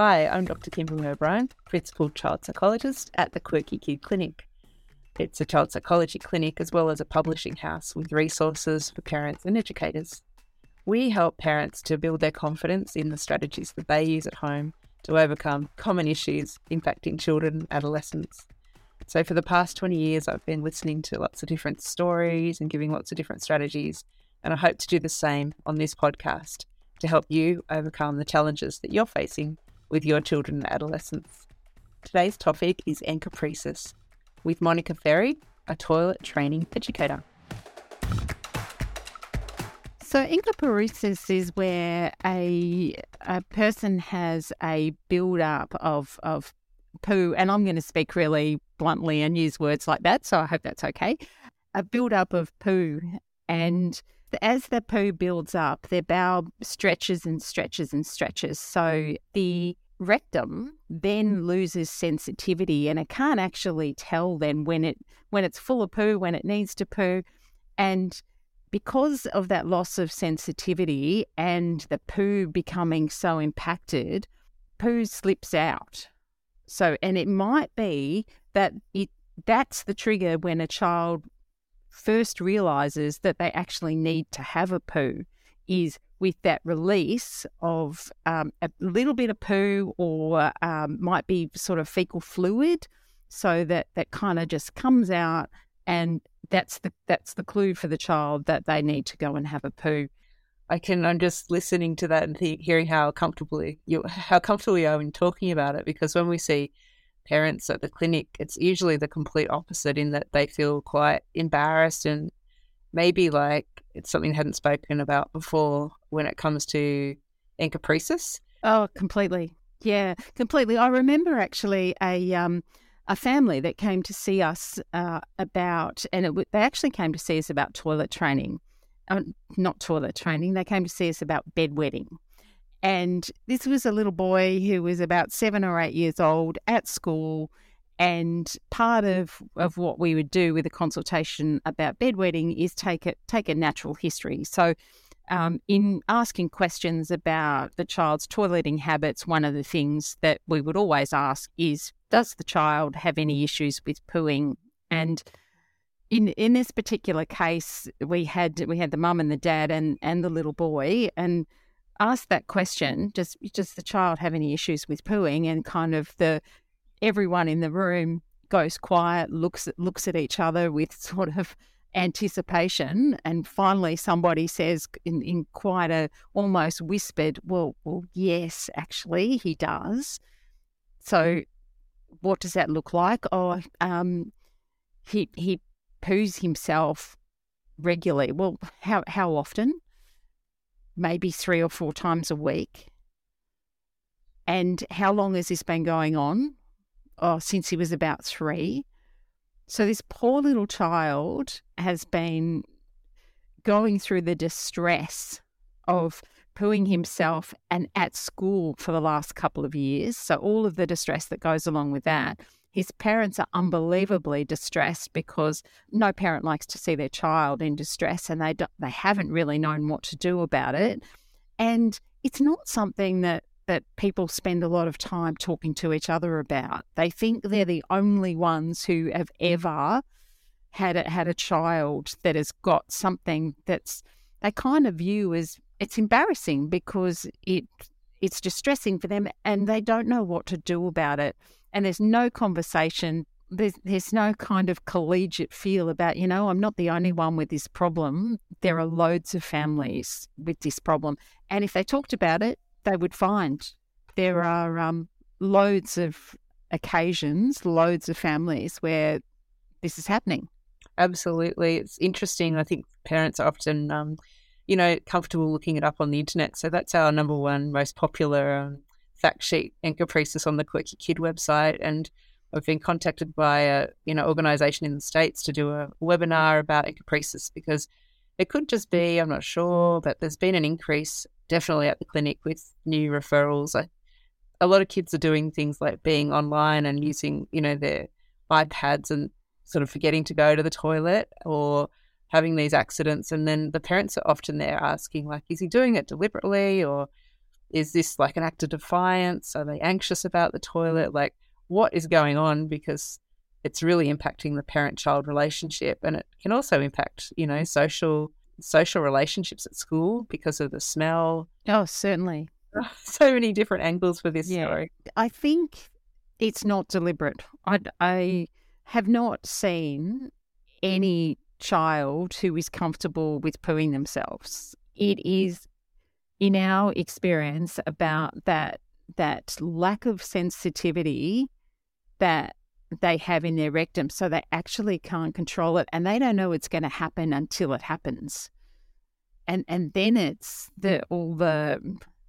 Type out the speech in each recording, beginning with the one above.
Hi, I'm Dr. Kimberly O'Brien, Principal Child Psychologist at the Quirky Kid Clinic. It's a child psychology clinic as well as a publishing house with resources for parents and educators. We help parents to build their confidence in the strategies that they use at home to overcome common issues impacting children and adolescents. So, for the past 20 years, I've been listening to lots of different stories and giving lots of different strategies. And I hope to do the same on this podcast to help you overcome the challenges that you're facing with your children and adolescents. Today's topic is encopresis with Monica Ferry, a toilet training educator. So, encopresis is where a, a person has a build up of, of poo, and I'm going to speak really bluntly and use words like that, so I hope that's okay. A build up of poo, and as the poo builds up, their bowel stretches and stretches and stretches. So the rectum then mm. loses sensitivity and it can't actually tell then when it when it's full of poo, when it needs to poo. And because of that loss of sensitivity and the poo becoming so impacted, poo slips out. So and it might be that it that's the trigger when a child first realizes that they actually need to have a poo is with that release of um, a little bit of poo or um, might be sort of fecal fluid so that that kind of just comes out and that's the that's the clue for the child that they need to go and have a poo I can. I'm just listening to that and th- hearing how comfortably you, how comfortable you are in talking about it. Because when we see parents at the clinic, it's usually the complete opposite in that they feel quite embarrassed and maybe like it's something they hadn't spoken about before when it comes to encopresis. Oh, completely. Yeah, completely. I remember actually a um, a family that came to see us uh, about, and it, they actually came to see us about toilet training. Uh, not toilet training. They came to see us about bedwetting. And this was a little boy who was about seven or eight years old at school. And part of, of what we would do with a consultation about bedwetting is take it take a natural history. So, um, in asking questions about the child's toileting habits, one of the things that we would always ask is, does the child have any issues with pooing? And in in this particular case, we had we had the mum and the dad and and the little boy, and ask that question, does does the child have any issues with pooing? And kind of the everyone in the room goes quiet, looks at, looks at each other with sort of anticipation, and finally somebody says in, in quite a almost whispered, "Well, well, yes, actually, he does." So, what does that look like? Oh, um, he he poos himself regularly. Well, how how often? Maybe three or four times a week. And how long has this been going on? Oh, since he was about three. So this poor little child has been going through the distress of pooing himself and at school for the last couple of years. So all of the distress that goes along with that. His parents are unbelievably distressed because no parent likes to see their child in distress and they they haven't really known what to do about it. And it's not something that that people spend a lot of time talking to each other about. They think they're the only ones who have ever had a, had a child that has got something that's they kind of view as it's embarrassing because it it's distressing for them and they don't know what to do about it and there's no conversation. There's, there's no kind of collegiate feel about, you know, I'm not the only one with this problem. There are loads of families with this problem. And if they talked about it, they would find there are um, loads of occasions, loads of families where this is happening. Absolutely. It's interesting. I think parents are often, um, you know, comfortable looking it up on the internet. So that's our number one most popular um, fact sheet encopresis on the Quirky Kid website, and I've been contacted by a you know organization in the states to do a webinar about encopresis because it could just be I'm not sure, but there's been an increase definitely at the clinic with new referrals. I, a lot of kids are doing things like being online and using you know their iPads and sort of forgetting to go to the toilet or having these accidents and then the parents are often there asking like is he doing it deliberately or is this like an act of defiance? Are they anxious about the mm. toilet? Like, what is going on? Because it's really impacting the parent-child relationship, and it can also impact, you know, mm. social social relationships at school because of the smell. Oh, certainly. So many different angles for this Yeah. story. I think it's not deliberate. I, I have not seen any child who is comfortable with pooing themselves. It is, in our experience, about that that lack of sensitivity that they have in their rectum, so they actually can't control it, and they don't know it's going to happen until it happens, and and then it's the all the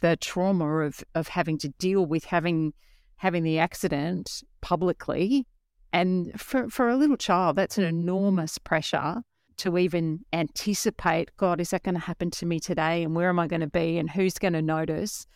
the trauma of of having to deal with having having the accident publicly. And for for a little child that's an enormous pressure to even anticipate god is that going to happen to me today and where am i going to be and who's going to notice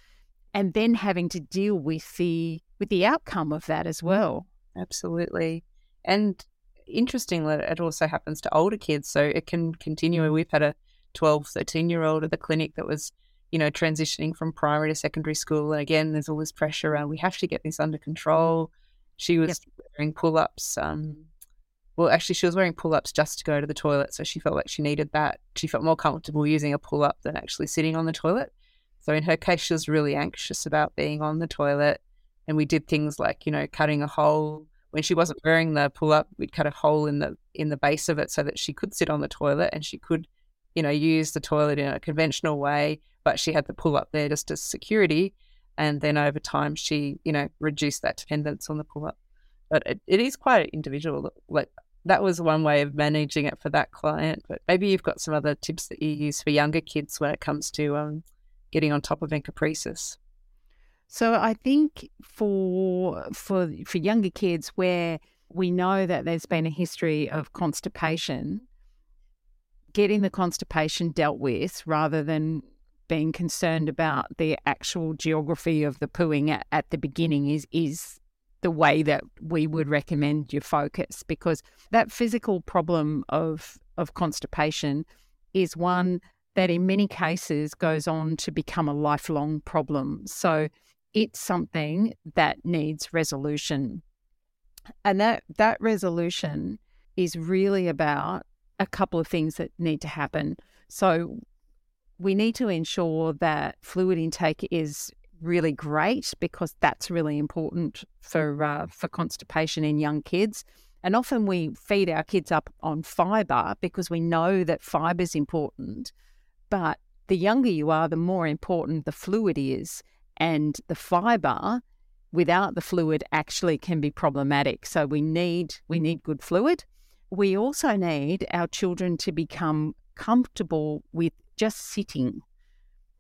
and then having to deal with the with the outcome of that as well Absolutely. And interestingly, it also happens to older kids. So it can continue. We've had a 12, 13 year old at the clinic that was, you know, transitioning from primary to secondary school. And again, there's all this pressure around we have to get this under control. She was wearing pull ups. Um, well, actually, she was wearing pull ups just to go to the toilet. So she felt like she needed that. She felt more comfortable using a pull up than actually sitting on the toilet. So in her case, she was really anxious about being on the toilet. And we did things like, you know, cutting a hole when she wasn't wearing the pull up, we'd cut a hole in the in the base of it so that she could sit on the toilet and she could, you know, use the toilet in a conventional way, but she had the pull up there just as security. And then over time, she, you know, reduced that dependence on the pull up. But it, it is quite individual. Like that was one way of managing it for that client. But maybe you've got some other tips that you use for younger kids when it comes to um, getting on top of encopresis. So I think for for for younger kids where we know that there's been a history of constipation, getting the constipation dealt with rather than being concerned about the actual geography of the pooing at, at the beginning is is the way that we would recommend you focus because that physical problem of of constipation is one that in many cases goes on to become a lifelong problem. So it's something that needs resolution. And that that resolution is really about a couple of things that need to happen. So we need to ensure that fluid intake is really great because that's really important for uh, for constipation in young kids. And often we feed our kids up on fiber because we know that fiber is important. But the younger you are, the more important the fluid is. And the fiber without the fluid actually can be problematic. So we need we need good fluid. We also need our children to become comfortable with just sitting.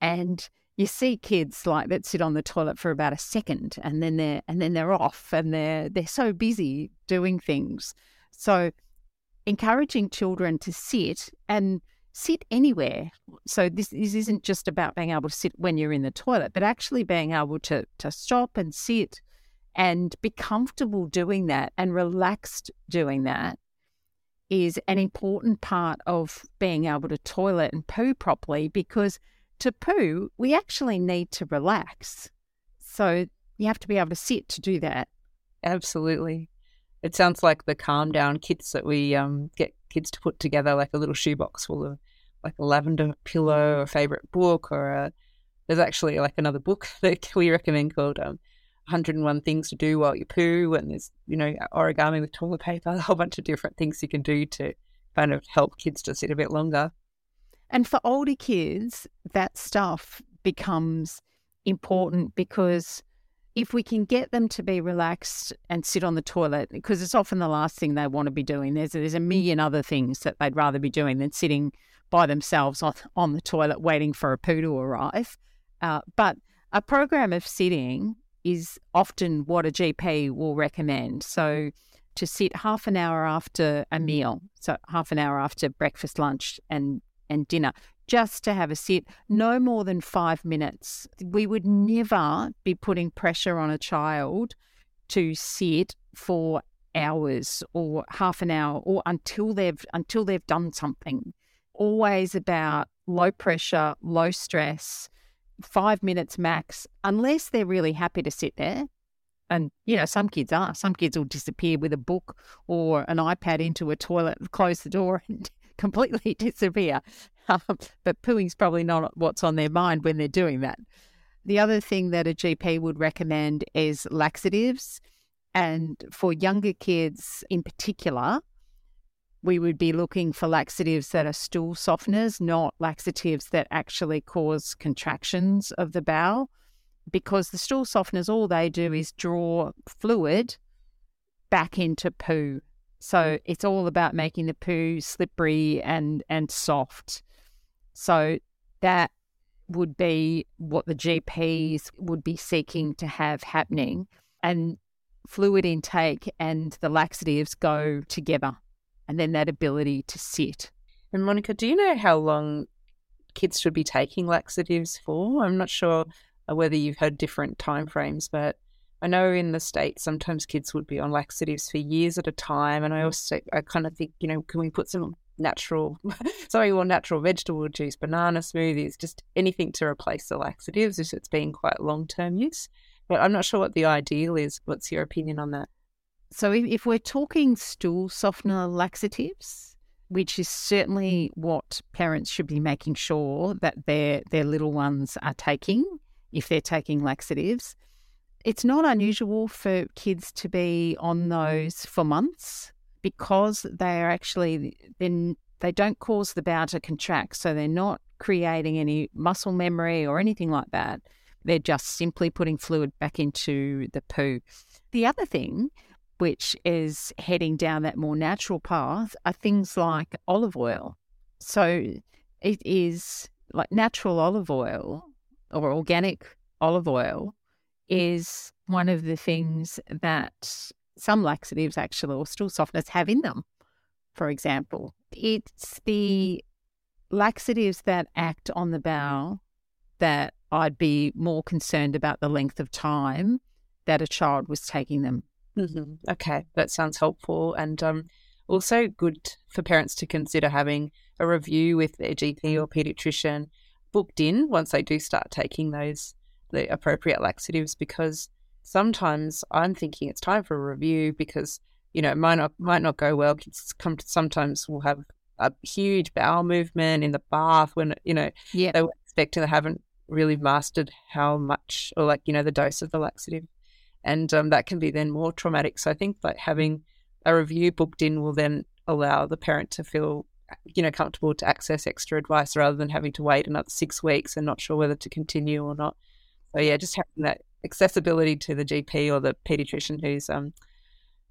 And you see kids like that sit on the toilet for about a second and then they're and then they're off and they're they're so busy doing things so encouraging children to sit and sit anywhere. So this, this isn't just about being able to sit when you're in the toilet, but actually being able to to stop and sit and be comfortable doing that and relaxed doing that is an important part of being able to toilet and poo properly because to poo, we actually need to relax. So you have to be able to sit to do that. Absolutely. It sounds like the calm down kits that we um, get kids to put together, like a little shoebox full of like a lavender pillow, a favorite book, or a, there's actually like another book that we recommend called um, 101 Things to Do While You Poo. And there's, you know, origami with toilet paper, a whole bunch of different things you can do to kind of help kids to sit a bit longer. And for older kids, that stuff becomes important because if we can get them to be relaxed and sit on the toilet, because it's often the last thing they want to be doing. There's there's a million other things that they'd rather be doing than sitting by themselves on, on the toilet waiting for a poo to arrive. Uh, but a program of sitting is often what a GP will recommend. So to sit half an hour after a meal, so half an hour after breakfast, lunch, and and dinner, just to have a sit, no more than five minutes. We would never be putting pressure on a child to sit for hours or half an hour or until they've until they've done something. Always about low pressure, low stress, five minutes max, unless they're really happy to sit there. And, you know, some kids are. Some kids will disappear with a book or an iPad into a toilet, close the door, and completely disappear. Um, but pooing's probably not what's on their mind when they're doing that. The other thing that a GP would recommend is laxatives. And for younger kids in particular, we would be looking for laxatives that are stool softeners, not laxatives that actually cause contractions of the bowel. Because the stool softeners, all they do is draw fluid back into poo. So mm. it's all about making the poo slippery and, and soft. So that would be what the GPs would be seeking to have happening. And fluid intake and the laxatives go together, and then that ability to sit. And Monica, do you know how long kids should be taking laxatives for? I'm not sure whether you've heard different timeframes, but I know in the States sometimes kids would be on laxatives for years at a time. And I mm. also I kind of think, you know, can we put some natural, sorry, or natural vegetable juice, banana smoothies, just anything to replace the laxatives if it's been quite long term use. But I'm not sure what the ideal is. What's your opinion on that? So, if, if we're talking stool softener laxatives, which is certainly mm. what parents should be making sure that their their little ones are taking if they're taking laxatives. It's not unusual for kids to be on those for months because they are actually then they don't cause the bowel to contract, so they're not creating any muscle memory or anything like that. They're just simply putting fluid back into the poo. The other thing, which is heading down that more natural path, are things like olive oil. So it is like natural olive oil or organic olive oil is one of the things that some laxatives actually or stool softeners have in them, for example. It's the laxatives that act on the bowel that I'd be more concerned about the length of time that a child was taking them. Mm-hmm. Okay, that sounds helpful. And um, also good for parents to consider having a review with their GP or pediatrician booked in once they do start taking those the appropriate laxatives because sometimes I'm thinking it's time for a review because you know it might not might not go well. Come to, sometimes will have a huge bowel movement in the bath when you know yeah. they were expecting they haven't really mastered how much or like you know the dose of the laxative, and um, that can be then more traumatic. So I think like having a review booked in will then allow the parent to feel you know comfortable to access extra advice rather than having to wait another six weeks and not sure whether to continue or not. So yeah, just having that accessibility to the GP or the pediatrician who's um,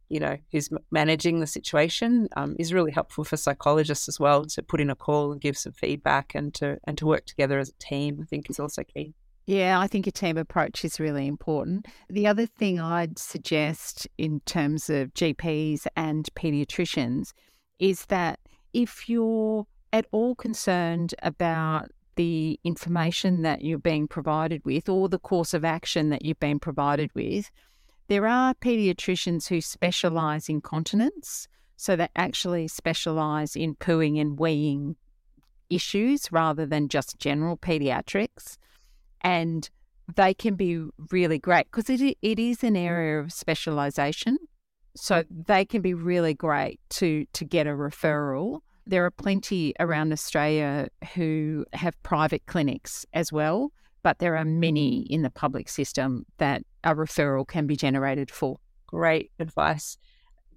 you know, who's managing the situation um, is really helpful for psychologists as well to put in a call and give some feedback and to and to work together as a team. I think is also key. Yeah, I think a team approach is really important. The other thing I'd suggest in terms of GPs and pediatricians is that if you're at all concerned about the information that you're being provided with or the course of action that you've been provided with. There are pediatricians who specialise in continence, so they actually specialise in pooing and weeing issues rather than just general pediatrics. And they can be really great because it, it is an area of specialisation. So they can be really great to, to get a referral there are plenty around Australia who have private clinics as well, but there are many in the public system that a referral can be generated for. Great advice.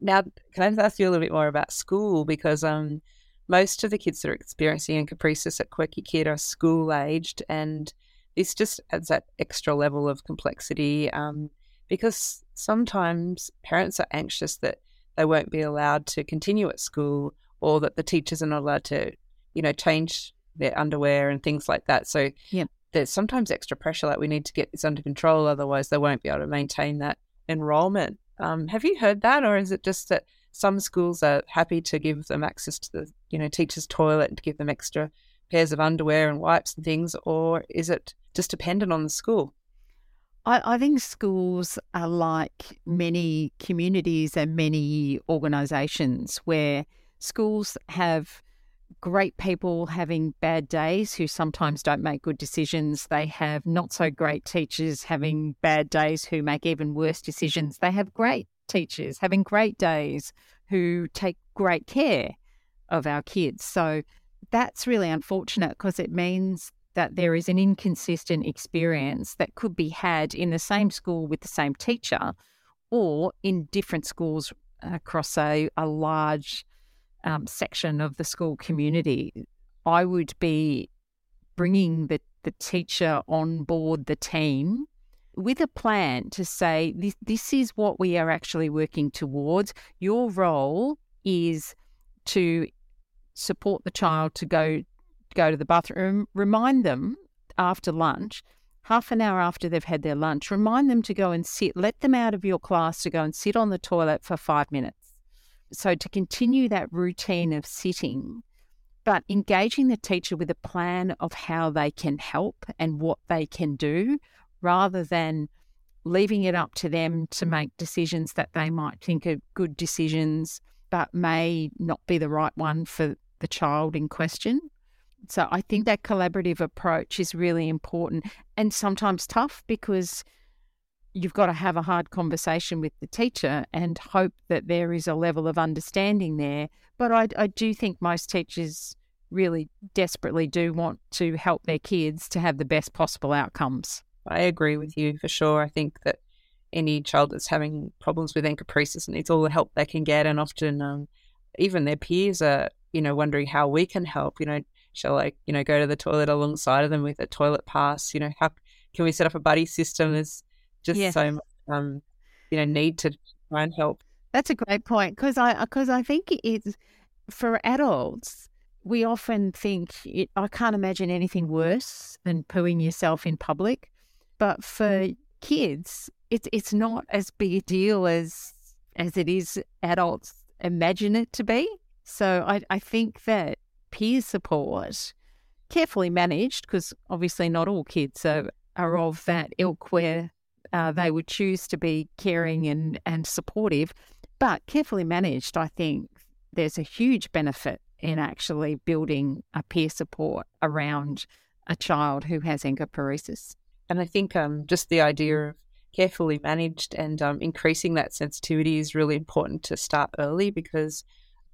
Now, can I just ask you a little bit more about school? Because um, most of the kids that are experiencing encopresis at Quirky Kid are school aged, and this just adds that extra level of complexity um, because sometimes parents are anxious that they won't be allowed to continue at school or that the teachers are not allowed to, you know, change their underwear and things like that. So yeah. there's sometimes extra pressure that we need to get this under control, otherwise they won't be able to maintain that enrollment. Um, have you heard that, or is it just that some schools are happy to give them access to the, you know, teacher's toilet and to give them extra pairs of underwear and wipes and things, or is it just dependent on the school? I, I think schools are like many communities and many organisations where schools have great people having bad days who sometimes don't make good decisions. They have not so great teachers having bad days who make even worse decisions. They have great teachers having great days who take great care of our kids. So that's really unfortunate because it means that there is an inconsistent experience that could be had in the same school with the same teacher or in different schools across a, a large um, section of the school community. I would be bringing the, the teacher on board the team with a plan to say, this, this is what we are actually working towards. Your role is to support the child to go go to the bathroom, remind them after lunch, half an hour after they've had their lunch, remind them to go and sit, let them out of your class to go and sit on the toilet for five minutes. So, to continue that routine of sitting, but engaging the teacher with a plan of how they can help and what they can do rather than leaving it up to them to make decisions that they might think are good decisions but may not be the right one for the child in question. So I think that collaborative approach is really important and sometimes tough because you've got to have a hard conversation with the teacher and hope that there is a level of understanding there. But I, I do think most teachers really desperately do want to help their kids to have the best possible outcomes. I agree with you for sure. I think that any child that's having problems with encopresis needs all the help they can get, and often um, even their peers are, you know, wondering how we can help. You know, shall I, you know, go to the toilet alongside of them with a toilet pass? You know, how can we set up a buddy system? There's just yeah. so much, um, you know, need to try and help. That's a great point because I because I think it's for adults. We often think it, I can't imagine anything worse than pooing yourself in public, but for kids, it's it's not as big a deal as as it is adults imagine it to be. So I, I think that peer support, carefully managed, because obviously not all kids are, are of that ilk where uh, they would choose to be caring and, and supportive, but carefully managed, I think there's a huge benefit in actually building a peer support around a child who has encopresis. And I think um, just the idea of carefully managed and um, increasing that sensitivity is really important to start early because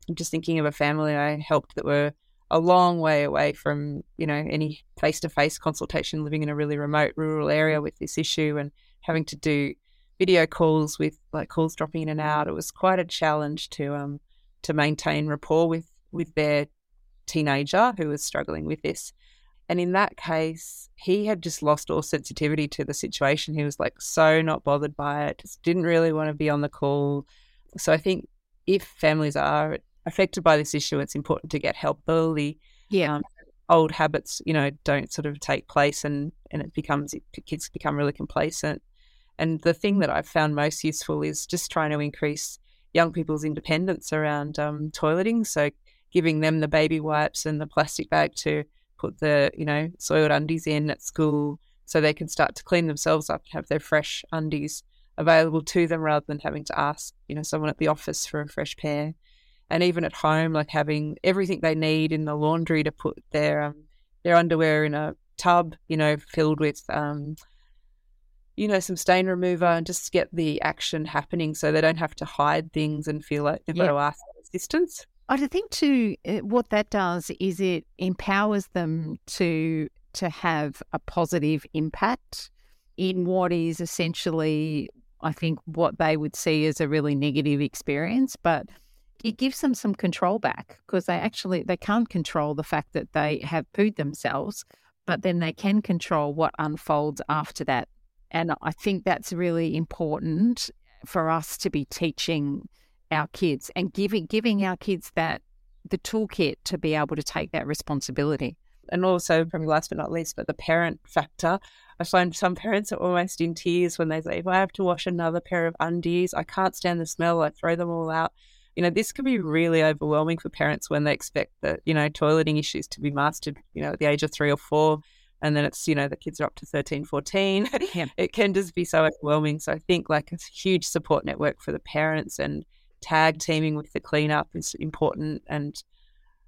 I'm just thinking of a family I helped that were a long way away from you know any face-to-face consultation living in a really remote rural area with this issue. And having to do video calls with like calls dropping in and out it was quite a challenge to um to maintain rapport with with their teenager who was struggling with this and in that case, he had just lost all sensitivity to the situation. He was like so not bothered by it, just didn't really want to be on the call. So I think if families are affected by this issue, it's important to get help early. Yeah. Um, old habits, you know, don't sort of take place and, and it becomes, kids become really complacent. And the thing that I've found most useful is just trying to increase young people's independence around um, toileting. So giving them the baby wipes and the plastic bag to put the, you know, soiled undies in at school so they can start to clean themselves up, and have their fresh undies available to them rather than having to ask, you know, someone at the office for a fresh pair. And even at home, like having everything they need in the laundry to put their um, their underwear in a tub, you know, filled with um, you know, some stain remover and just get the action happening so they don't have to hide things and feel like they've yeah. got to ask for assistance. I think too, eh, what that does is it empowers them to to have a positive impact in what is essentially, I think, what they would see as a really negative experience, but it gives them some control back because they actually they can't control the fact that they have pooed themselves, but then they can control what unfolds after that. And I think that's really important for us to be teaching our kids and giving giving our kids that the toolkit to be able to take that responsibility. And also, probably last but not least, but the parent factor. I find some parents are almost in tears when they say, "If I have to wash another pair of undies, I can't stand the smell. I throw them all out." You know, this can be really overwhelming for parents when they expect that you know toileting issues to be mastered. You know, at the age of three or four, and then it's you know the kids are up to 13 14 yeah. it can just be so overwhelming so i think like a huge support network for the parents and tag teaming with the cleanup is important and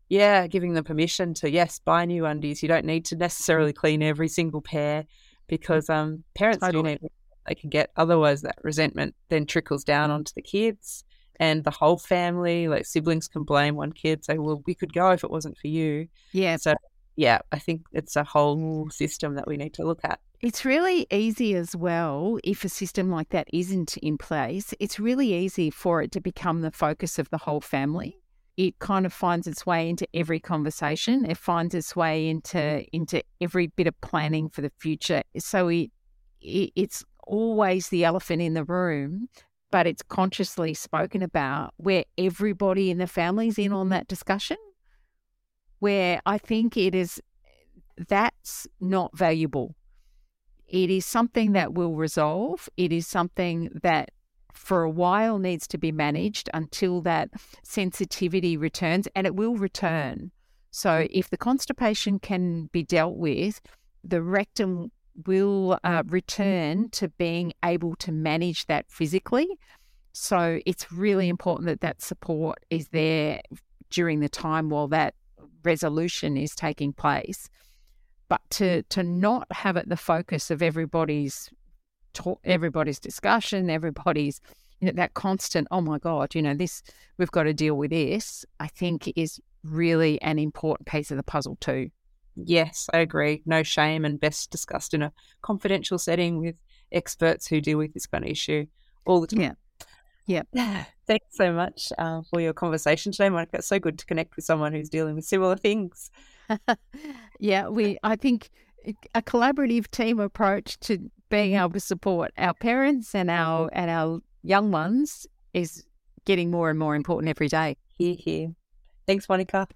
yeah, giving them permission to yes buy new undies. You don't need to necessarily clean every single pair because um parents totally. do need they can get. Otherwise, that resentment then trickles down onto the kids and the whole family. Like siblings can blame one kid, say, "Well, we could go if it wasn't for you." Yeah. So yeah, I think it's a whole system that we need to look at. It's really easy as well if a system like that isn't in place. It's really easy for it to become the focus of the whole family. It kind of finds its way into every conversation. It finds its way into into every bit of planning for the future. So it, it it's always the elephant in the room, but it's consciously spoken about where everybody in the family's in on that discussion where I think it is that's not valuable. It is something that will resolve. It is something that for a while needs to be managed until that sensitivity returns, and it will return. So, if the constipation can be dealt with, the rectum will uh, return to being able to manage that physically. So, it's really important that that support is there during the time while that resolution is taking place. But to mm. to not have it the focus of everybody's talk, everybody's discussion, everybody's you know, that constant, oh my God, you know, this we've got to deal with this, I think is really an important piece of the puzzle too. Yes, I agree. No shame and best discussed in a confidential setting with experts who deal with this kind of issue all the time. Yeah. Yeah. Thanks so much uh, for your conversation today, Monica. It's so good to connect with someone who's dealing with similar things. yeah, we. I think a collaborative team approach to being able to support our parents and our and our young ones is getting more and more important every day. Here, here. Thanks, Monica.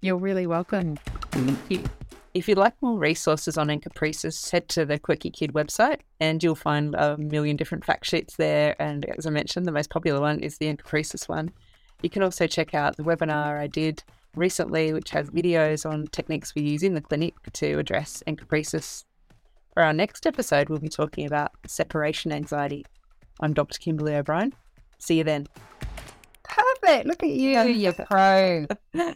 You're really welcome. Thank you. If you'd like more resources on encopresis, head to the Quirky Kid website and you'll find a million different fact sheets there. And as I mentioned, the most popular one is the encopresis one. You can also check out the webinar I did recently, which has videos on techniques we use in the clinic to address encopresis. For our next episode, we'll be talking about separation anxiety. I'm Dr. Kimberly O'Brien. See you then. Perfect. Look at you. You're pro.